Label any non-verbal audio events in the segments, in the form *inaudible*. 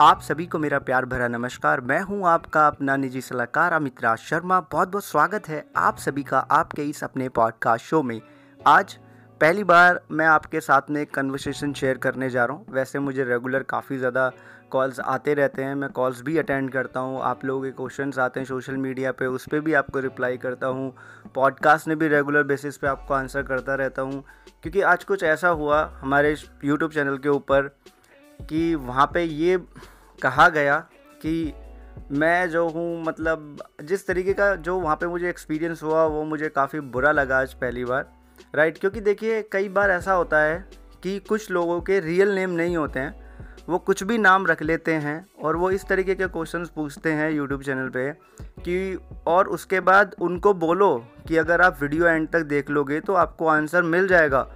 आप सभी को मेरा प्यार भरा नमस्कार। मैं हूँ आपका अपना निजी सलाहकार अमित राज शर्मा। बहुत बहुत स्वागत है आप सभी का आपके इस अपने पॉडकास्ट शो में। आज पहली बार मैं आपके साथ में एक कन्वर्सेशन शेयर करने जा रहा हूँ। वैसे मुझे रेगुलर काफ़ी ज़्यादा कॉल्स आते रहते हैं। मैं कॉल्स भी अटेंड करता हूँ। आप लोगों के क्वेश्चंस आते हैं सोशल मीडिया पे, उस पर भी आपको रिप्लाई करता हूँ। पॉडकास्ट में भी रेगुलर बेसिस पे आपको आंसर करता रहता हूँ। क्योंकि आज कुछ ऐसा हुआ हमारे यूट्यूब चैनल के ऊपर कि वहाँ पे ये कहा गया कि मैं जो हूँ मतलब जिस तरीके का जो वहाँ पे मुझे एक्सपीरियंस हुआ, वो मुझे काफ़ी बुरा लगा आज पहली बार। राइट क्योंकि देखिए, कई बार ऐसा होता है कि कुछ लोगों के रियल नेम नहीं होते हैं, वो कुछ भी नाम रख लेते हैं और वो इस तरीके के क्वेश्चंस पूछते हैं यूट्यूब चैनल पे कि और उसके बाद उनको बोलो कि अगर आप वीडियो एंड तक देख लोगे तो आपको आंसर मिल जाएगा।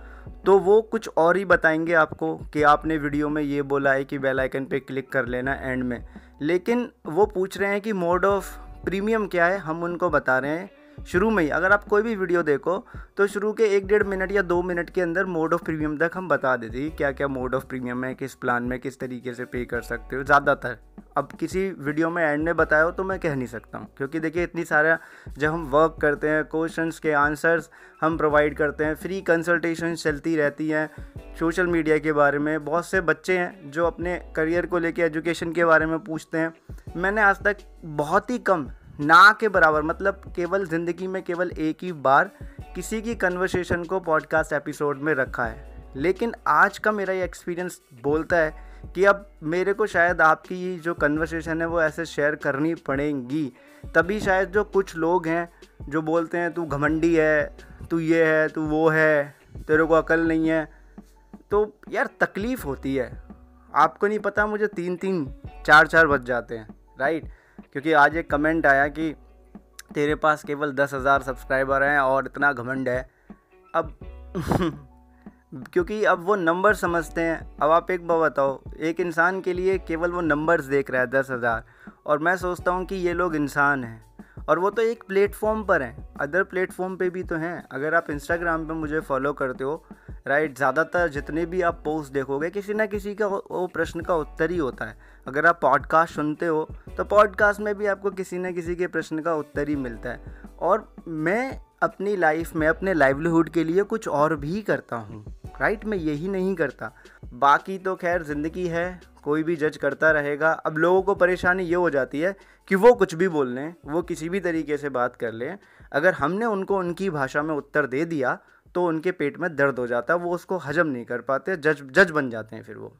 तो वो कुछ और ही बताएँगे आपको कि आपने वीडियो में ये बोला है कि बेल आइकन पे क्लिक कर लेना एंड में। लेकिन वो पूछ रहे हैं कि मोड ऑफ़ प्रीमियम क्या है? हम उनको बता रहे हैं। शुरू में ही। अगर आप कोई भी वीडियो देखो तो शुरू के एक डेढ़ मिनट या दो मिनट के अंदर मोड ऑफ़ प्रीमियम तक हम बता देते हैं क्या क्या मोड ऑफ़ प्रीमियम है, किस प्लान में, किस तरीके से पे कर सकते हो। ज़्यादातर, अब किसी वीडियो में एंड में बताया हो तो मैं कह नहीं सकता हूँ, क्योंकि देखिए इतनी सारा जब हम वर्क करते हैं क्वेश्चंस के आंसर्स हम प्रोवाइड करते हैं फ्री कंसल्टेशन चलती रहती हैं सोशल मीडिया के बारे में। बहुत से बच्चे हैं जो अपने करियर को लेके एजुकेशन के बारे में पूछते हैं। मैंने आज तक बहुत ही कम ना के बराबर मतलब केवल ज़िंदगी में केवल एक ही बार किसी की कन्वर्सेशन को पॉडकास्ट एपिसोड में रखा है। लेकिन आज का मेरा ये एक्सपीरियंस बोलता है कि अब मेरे को शायद आपकी जो कन्वर्सेशन है वो ऐसे शेयर करनी पड़ेगी। तभी शायद जो कुछ लोग हैं जो बोलते हैं, तू घमंडी है, तू ये है, तू वो है, तेरे को अकल नहीं है। तो यार तकलीफ़ होती है। आपको नहीं पता, मुझे तीन तीन चार चार बज जाते हैं राइट क्योंकि आज एक कमेंट आया कि तेरे पास केवल दस हज़ार सब्सक्राइबर हैं और इतना घमंड है। अब *laughs* क्योंकि अब वो नंबर समझते हैं। अब आप एक बात बताओ, एक इंसान के लिए केवल वो नंबर्स देख रहा है दस हज़ार। और मैं सोचता हूँ कि ये लोग इंसान हैं। और वो तो एक प्लेटफॉर्म पर हैं। अदर प्लेटफॉर्म पे भी तो हैं। अगर आप इंस्टाग्राम पे मुझे फॉलो करते हो राइट ज़्यादातर जितने भी आप पोस्ट देखोगे, किसी ना किसी का वो प्रश्न का उत्तर ही होता है। अगर आप पॉडकास्ट सुनते हो तो पॉडकास्ट में भी आपको किसी न किसी के प्रश्न का उत्तर ही मिलता है। और मैं अपनी लाइफ में अपने लाइवलीहुड के लिए कुछ और भी करता हूँ। राइट मैं यही नहीं करता। बाकी तो खैर, ज़िंदगी है, कोई भी जज करता रहेगा। अब लोगों को परेशानी ये हो जाती है कि वो कुछ भी बोल लें, वो किसी भी तरीके से बात कर लें। अगर हमने उनको, उनकी भाषा में उत्तर दे दिया तो उनके पेट में दर्द हो जाता है, वो उसको हजम नहीं कर पाते, जज जज बन जाते हैं फिर वो।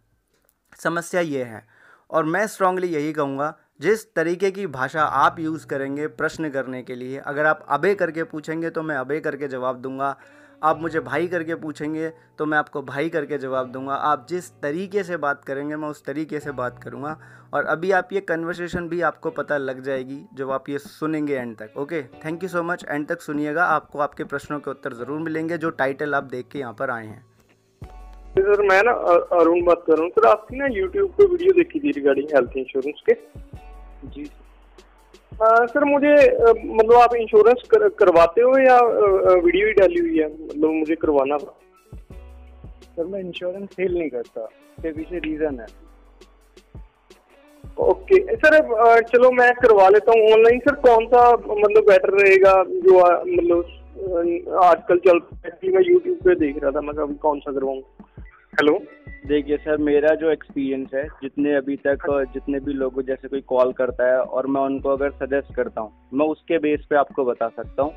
समस्या ये है। और मैं स्ट्रांगली यही कहूँगा, जिस तरीके की भाषा आप यूज़ करेंगे प्रश्न करने के लिए, अगर आप अबे करके पूछेंगे तो मैं अबे करके जवाब दूँगा। आप मुझे भाई करके पूछेंगे तो मैं आपको भाई करके जवाब दूँगा। आप जिस तरीके से बात करेंगे मैं उस तरीके से बात करूँगा। और अभी आप ये कन्वर्सेशन भी आपको पता लग जाएगी जब आप ये सुनेंगे एंड तक okay thank you so much end तक सुनिएगा आपको आपके प्रश्नों के उत्तर ज़रूर मिलेंगे जो टाइटल आप देख के यहाँ पर आए हैं। सर मैं ना अरुण बात कर रहा हूँ। सर आपकी ना यूट्यूब पे वीडियो देखी थी रिगार्डिंग हेल्थ इंश्योरेंस के? जी आ, सर मुझे मतलब आप इंश्योरेंस कर, करवाते हो या वीडियो ही डाली हुई है? मतलब मुझे करवाना था। सर मैं इंश्योरेंस सेल नहीं करता। इसके पीछे रीजन है। ओके सर चलो मैं करवा लेता हूँ ऑनलाइन सर कौन सा मतलब बेटर रहेगा जो मतलब आजकल चल मैं यूट्यूब पे देख रहा था मैं कौन सा करवाऊँ? हेलो देखिए सर मेरा जो एक्सपीरियंस है जितने अभी तक जितने भी लोग जैसे कोई कॉल करता है और मैं उनको अगर सजेस्ट करता हूँ मैं उसके बेस पे आपको बता सकता हूँ।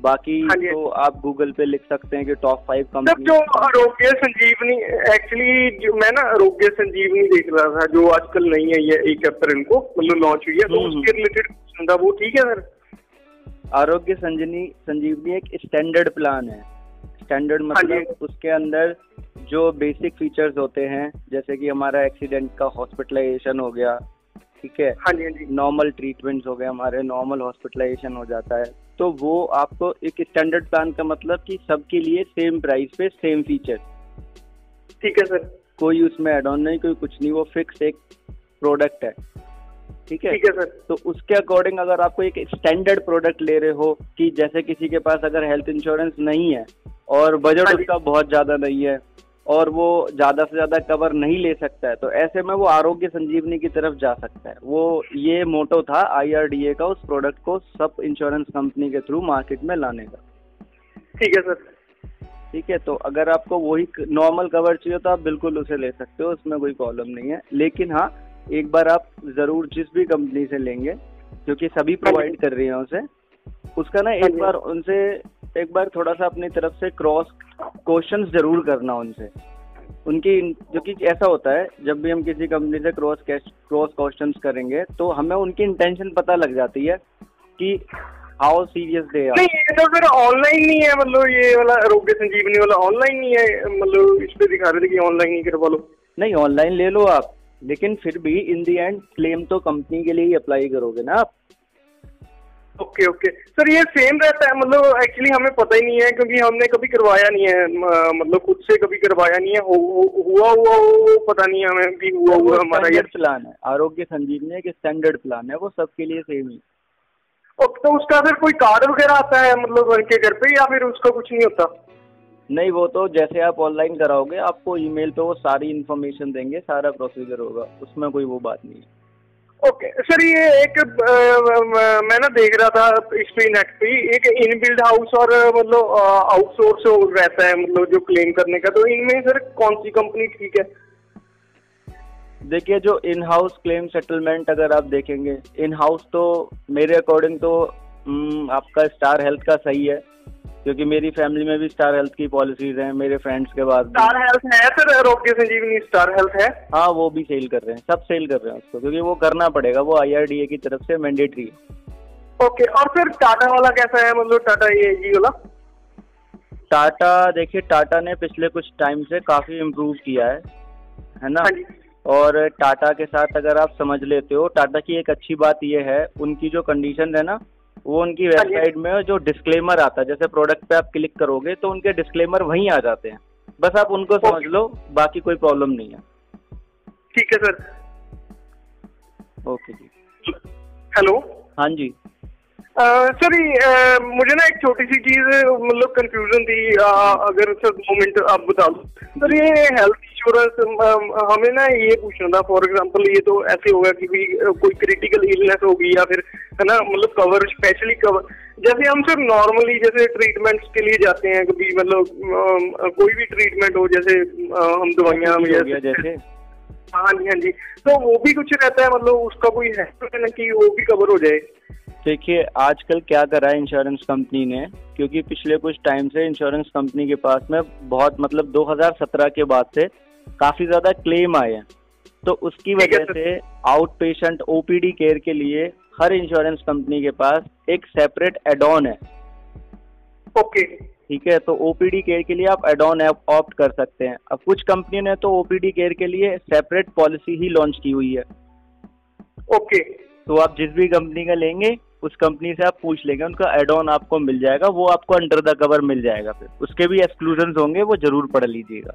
बाकी हाँ तो आप गूगल पे लिख सकते हैं कि टॉप फाइव कंपनी जो आरोग्य संजीवनी एक्चुअली जो मैं ना आरोग्य संजीवनी देख रहा था जो आजकल नहीं है ये एक अप्रैल को मतलब लॉन्च हुई है तो हम्म, उसके रिलेटेड। था वो ठीक है सर? आरोग्य संजीवनी संजीवनी एक स्टैंडर्ड प्लान है। स्टैंडर्ड हाँ मतलब उसके अंदर जो बेसिक फीचर्स होते हैं जैसे कि हमारा एक्सीडेंट का हॉस्पिटलाइजेशन हो गया ठीक है? हाँ जी हाँ जी। नॉर्मल ट्रीटमेंट्स हो गए हमारे नॉर्मल हॉस्पिटलाइजेशन हो जाता है। तो वो आपको एक स्टैंडर्ड प्लान का मतलब कि सबके लिए सेम प्राइस पे सेम फीचर ठीक है सर कोई उसमें एड ऑन नहीं कोई कुछ नहीं वो फिक्स एक प्रोडक्ट है। ठीक है? ठीक है सर तो उसके अकॉर्डिंग अगर आपको एक स्टैंडर्ड प्रोडक्ट ले रहे हो कि जैसे किसी के पास अगर हेल्थ इंश्योरेंस नहीं है और बजट हाँ उसका बहुत ज़्यादा नहीं है और वो ज़्यादा से ज़्यादा कवर नहीं ले सकता है। तो ऐसे में वो आरोग्य संजीवनी की तरफ़ जा सकता है। वो ये मोटो था आईआरडीए का उस प्रोडक्ट को सब इंश्योरेंस कंपनी के थ्रू मार्केट में लाने का। ठीक है सर। ठीक है तो अगर आपको वही नॉर्मल कवर चाहिए तो आप बिल्कुल उसे ले सकते हो उसमें कोई प्रॉब्लम नहीं है। लेकिन हाँ एक बार आप ज़रूर जिस भी कंपनी से लेंगे क्योंकि सभी प्रोवाइड हाँ कर रही हैं उसे उसका ना एक हाँ बार उनसे एक बार थोड़ा सा अपनी तरफ़ से क्रॉस क्वेश्चन ज़रूर करना उनसे। उनकी जो कि ऐसा होता है जब भी हम किसी कंपनी से क्रॉस क्रॉस क्वेश्चन करेंगे तो हमें उनकी इंटेंशन पता लग जाती है कि हाउ सीरियस दे नहीं ये तो फिर ऑनलाइन नहीं है मतलब ये वाला आरोग्य संजीवनी वाला ऑनलाइन नहीं है मतलब इस पे दिखा रहे थे कि ऑनलाइन नहीं करवा लो। नहीं ऑनलाइन ले लो आप लेकिन फिर भी इन दी एंड क्लेम तो कंपनी के लिए ही अप्लाई करोगे ना आप। ओके ओके सर ये सेम रहता है मतलब एक्चुअली हमें पता ही नहीं है क्योंकि हमने कभी करवाया नहीं है मतलब खुद से कभी करवाया नहीं है हु, हु, हुआ हुआ वो पता नहीं है हमें कि हुआ हुआ हमारा ये प्लान है आरोग्य संजीवनी एक स्टैंडर्ड प्लान है वो सबके लिए सेम ही। तो उसका फिर कोई कार्ड वगैरह आता है मतलब उनके घर पे या फिर उसका कुछ नहीं होता? नहीं वो तो जैसे आप ऑनलाइन कराओगे आपको ईमेल पे वो सारी इन्फॉर्मेशन देंगे सारा प्रोसीजर होगा उसमें कोई वो बात नहीं है। ओके सर ये एक मैं ना देख रहा था इस पे नेट पे, एक इन बिल्ड हाउस और मतलब आउटसोर्स रहता है मतलब जो क्लेम करने का तो इनमें सर कौन सी कंपनी ठीक है? देखिए, जो इन हाउस क्लेम सेटलमेंट अगर आप देखेंगे इन हाउस तो मेरे अकॉर्डिंग तो आपका स्टार हेल्थ का सही है क्योंकि मेरी फैमिली में भी स्टार हेल्थ की पॉलिसीज़ हैं मेरे फ्रेंड्स के पास स्टार हेल्थ है sir Arogya Sanjeevani star Health है? हाँ वो भी सेल कर रहे हैं सब सेल कर रहे हैं उसको क्योंकि वो करना पड़ेगा वो आईआरडीए की तरफ़ से मैंडेटरी है। ओके और फिर टाटा वाला कैसा है? मतलब टाटा ये जी वाला? टाटा देखिए टाटा ने पिछले कुछ टाइम से काफ़ी इम्प्रूव किया है है ना? हाँ और टाटा के साथ अगर आप समझ लेते हो टाटा की एक अच्छी बात यह है उनकी जो कंडीशन है ना वो उनकी वेबसाइट हाँ में जो डिस्क्लेमर आता है जैसे प्रोडक्ट पे आप क्लिक करोगे तो उनके डिस्क्लेमर वहीं आ जाते हैं। बस आप उनको समझ लो बाकी कोई प्रॉब्लम नहीं है। ठीक है सर। ओके जी। हेलो हाँ जी। सर मुझे ना एक छोटी सी चीज़ मतलब कंफ्यूजन थी आ, अगर सर दो मिनट आप बता दो। सर ये हेल्थ इंश्योरेंस हमें ना ये पूछना था फॉर एग्जांपल ये तो ऐसे होगा कि भी कोई क्रिटिकल इलनेस होगी या फिर है ना मतलब कवर स्पेशली कवर जैसे हम सर नॉर्मली जैसे ट्रीटमेंट्स के लिए जाते हैं कभी मतलब कोई भी ट्रीटमेंट हो जैसे हम दवाइयाँ जैसे। हाँ जी हाँ जी। तो वो भी कुछ रहता है मतलब उसका कोई है ना कि वो भी कवर हो जाए। देखिए आजकल क्या करा है इंश्योरेंस कंपनी ने? क्योंकि पिछले कुछ टाइम से इंश्योरेंस कंपनी के पास में बहुत मतलब 2017 के बाद से काफ़ी ज़्यादा क्लेम आए हैं। तो उसकी वजह से आउट पेशेंट ओपीडी केयर के लिए हर इंश्योरेंस कंपनी के पास एक सेपरेट एडॉन है। ओके। ठीक है तो ओपीडी केयर के लिए आप एडॉन ऑप्ट कर सकते हैं। अब कुछ कंपनी ने तो ओपीडी केयर के लिए सेपरेट पॉलिसी ही लॉन्च की हुई है। ओके। तो आप जिस भी कंपनी का लेंगे उस कंपनी से आप पूछ लेंगे उनका एड ऑन आपको मिल जाएगा वो आपको अंडर द कवर मिल जाएगा फिर। उसके भी एक्सक्लूजन होंगे वो ज़रूर पढ़ लीजिएगा।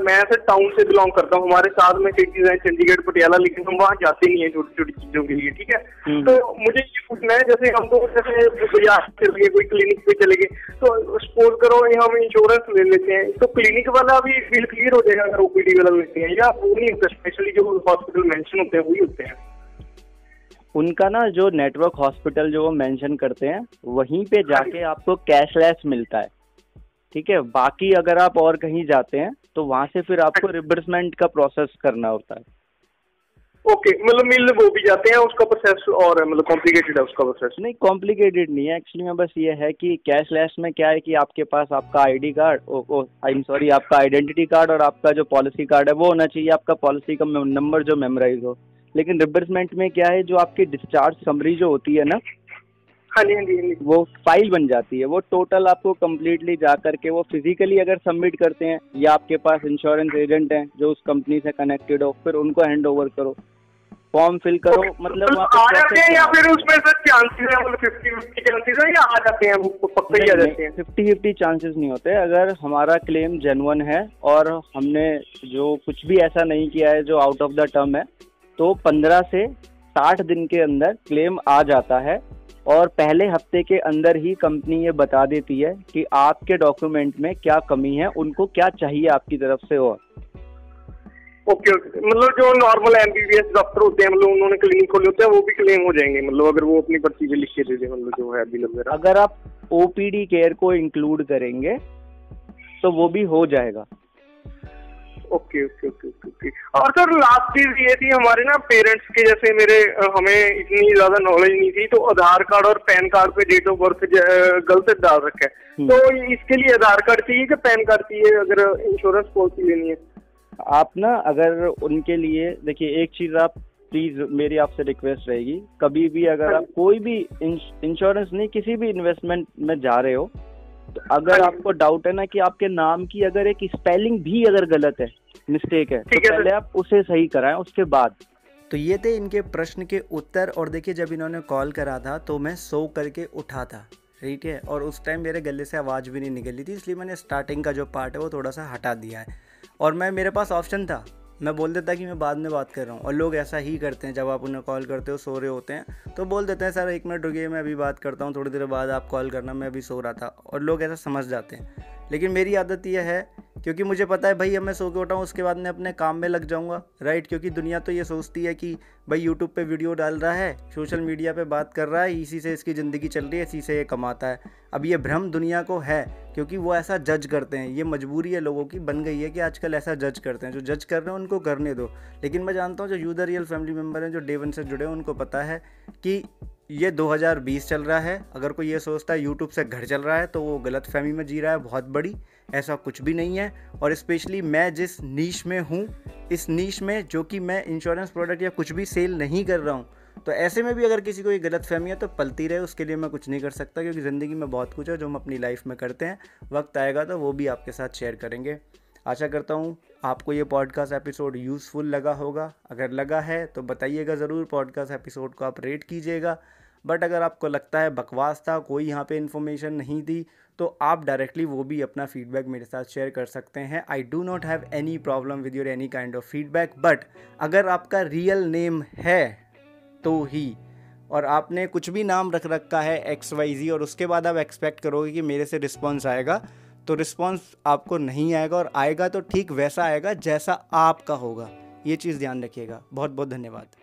मैं सर टाउन से बिलोंग करता हूँ हमारे साथ में सिटीज़ है चंडीगढ़ पटियाला लेकिन हम वहाँ जाते नहीं है छोटी छोटी चीज़ों के लिए ठीक है? हम्म। तो मुझे ये पूछना है जैसे हम तो जैसे बाज़ार चले गए कोई क्लिनिक पे चले गए तो सपोज़ करो हम इंश्योरेंस ले लेते हैं तो क्लिनिक वाला भी बिल क्लियर हो जाएगा अगर ओपीडी वाला लेते हैं या वो नहीं होता स्पेशली जो हॉस्पिटल मेंशन होते हैं वही होते हैं। उनका ना जो नेटवर्क हॉस्पिटल जो वो मेंशन करते हैं वहीं पे जाके आपको कैशलेस मिलता है। ठीक है? बाकी अगर आप और कहीं जाते हैं तो वहाँ से फिर आपको रिबर्समेंट का प्रोसेस करना होता है। ओके मतलब मिल वो भी जाते हैं उसका प्रोसेस और मतलब कॉम्प्लिकेटेड है उसका प्रोसेस नहीं कॉम्प्लिकेटेड नहीं है। एक्चुअली में बस ये है कि कैशलेस में क्या है कि आपके पास आपका ID card I am sorry आपका आइडेंटिटी कार्ड और आपका जो पॉलिसी कार्ड है वो होना चाहिए आपका पॉलिसी का नंबर जो मेमोराइज हो। लेकिन रिबर्समेंट में क्या है जो आपकी डिस्चार्ज समरी जो होती है ना हाँ जी हाँ जी हाँ वो फ़ाइल बन जाती है। वो टोटल आपको कम्प्लीटली जा करके वो फिजिकली अगर सबमिट करते हैं या आपके पास इंश्योरेंस एजेंट हैं जो उस कंपनी से कनेक्टेड हो फिर उनको हैंड ओवर करो। फॉर्म फिल करो तो, मतलब तो आ जाते हैं या फिर उसमें सर चांसेस है मतलब फिफ्टी फिफ्टी चांसेस है या आ जाते हैं वो पक्के ही आ जाते हैं? फिफ्टी फिफ्टी चांसेस नहीं होते। अगर हमारा क्लेम जेनुअन है और हमने जो कुछ भी ऐसा नहीं किया है जो आउट ऑफ़ द टर्म है तो पंद्रह से साठ दिन के अंदर क्लेम आ जाता है और पहले हफ़्ते के अंदर ही कंपनी ये बता देती है कि आपके डॉक्यूमेंट में क्या कमी है उनको क्या चाहिए आपकी तरफ़ से और। ओके ओके मतलब जो नॉर्मल एमबीबीएस डॉक्टर होते हैं मतलब उन्होंने क्लिनिक खोले होते हैं वो भी क्लेम हो जाएँगे मतलब अगर वो अपनी पर्ची पे लिख के दे दे मतलब जो है बिल वगैरह अगर आप ओपीडी केयर को इंक्लूड करेंगे तो वो भी हो जाएगा। ओके ओके ओके ओके और सर लास्ट चीज़ ये थी हमारे ना पेरेंट्स के जैसे मेरे हमें इतनी ज़्यादा नॉलेज नहीं थी तो आधार कार्ड और पैन कार्ड पे डेट ऑफ़ बर्थ गलत डाल रखा है। हम्म। तो इसके लिए आधार कार्ड चाहिए कि पैन कार्ड चाहिए अगर इंश्योरेंस पॉलिसी लेनी है? आप ना अगर उनके लिए देखिए एक चीज़ आप प्लीज़ मेरी आपसे रिक्वेस्ट रहेगी। कभी भी अगर आप कोई भी इंश्योरेंस नहीं किसी भी इन्वेस्टमेंट में जा रहे हो तो अगर हाँ आपको डाउट है ना कि आपके नाम की अगर एक स्पेलिंग भी अगर गलत है मिस्टेक है। तो पहले आप उसे सही कराएँ उसके बाद। तो ये थे इनके प्रश्न के उत्तर और देखिए जब इन्होंने कॉल करा था तो मैं सो करके उठा था ठीक है? और उस टाइम मेरे गले से आवाज़ भी नहीं निकली थी इसलिए मैंने स्टार्टिंग का जो पार्ट है वो थोड़ा सा हटा दिया है। और मैं मेरे पास ऑप्शन था। मैं बोल देता कि मैं बाद में बात कर रहा हूँ और लोग ऐसा ही करते हैं जब आप उन्हें कॉल करते हो सो रहे होते हैं तो बोल देते हैं सर एक मिनट रुकिए मैं अभी बात करता हूँ थोड़ी देर बाद आप कॉल करना मैं अभी सो रहा था। और लोग ऐसा समझ जाते हैं। लेकिन मेरी आदत यह है क्योंकि मुझे पता है, भाई, अब मैं सो के उठाऊँ, उसके बाद मैं अपने काम में लग जाऊँगा। राइट क्योंकि दुनिया तो ये सोचती है कि, भाई यूट्यूब पे वीडियो डाल रहा है, सोशल मीडिया पे बात कर रहा है, इसी से इसकी ज़िंदगी चल रही है, इसी से ये कमाता है। अब ये भ्रम दुनिया को है, क्योंकि वो ऐसा जज करते हैं। ये मजबूरी है लोगों की, बन गई है कि आजकल ऐसा जज करते हैं। जो जज कर रहे हैं, उनको करने दो। लेकिन मैं जानता हूँ, जो यूदर रियल फैमिली मेंबर हैं, जो डे वन से जुड़े हैं, उनको पता है कि ये 2020 चल रहा है। अगर कोई ये सोचता है यूट्यूब से घर चल रहा है तो वो गलत फहमी में जी रहा है, बहुत बड़ी। ऐसा कुछ भी नहीं है। और स्पेशली मैं जिस नीच में हूँ, इस नीच में जो कि मैं इंश्योरेंस प्रोडक्ट या कुछ भी सेल नहीं कर रहा हूँ तो ऐसे में भी अगर किसी को ये गलत फहमी है तो पलती रहे, उसके लिए मैं कुछ नहीं कर सकता, क्योंकि ज़िंदगी में बहुत कुछ है, जो हम अपनी लाइफ में करते हैं। वक्त आएगा तो वो भी आपके साथ शेयर करेंगे। आशा करता हूँ आपको ये पॉडकास्ट एपिसोड यूज़फुल लगा होगा। अगर लगा है तो बताइएगा ज़रूर, पॉडकास्ट एपिसोड को आप रेट कीजिएगा। बट अगर आपको लगता है बकवास था, कोई यहाँ पे इन्फॉर्मेशन नहीं दी तो आप डायरेक्टली वो भी अपना फीडबैक मेरे साथ शेयर कर सकते हैं। I do not have any problem with your any kind of feedback but अगर आपका रियल नेम है तो ही, और आपने कुछ भी नाम रख रखा है एक्स वाई जी और उसके बाद आप एक्सपेक्ट करोगे कि मेरे से रिस्पॉन्स आएगा तो रिस्पॉन्स आपको नहीं आएगा, और आएगा तो ठीक वैसा आएगा जैसा आपका होगा। ये चीज़ ध्यान रखिएगा। बहुत बहुत धन्यवाद।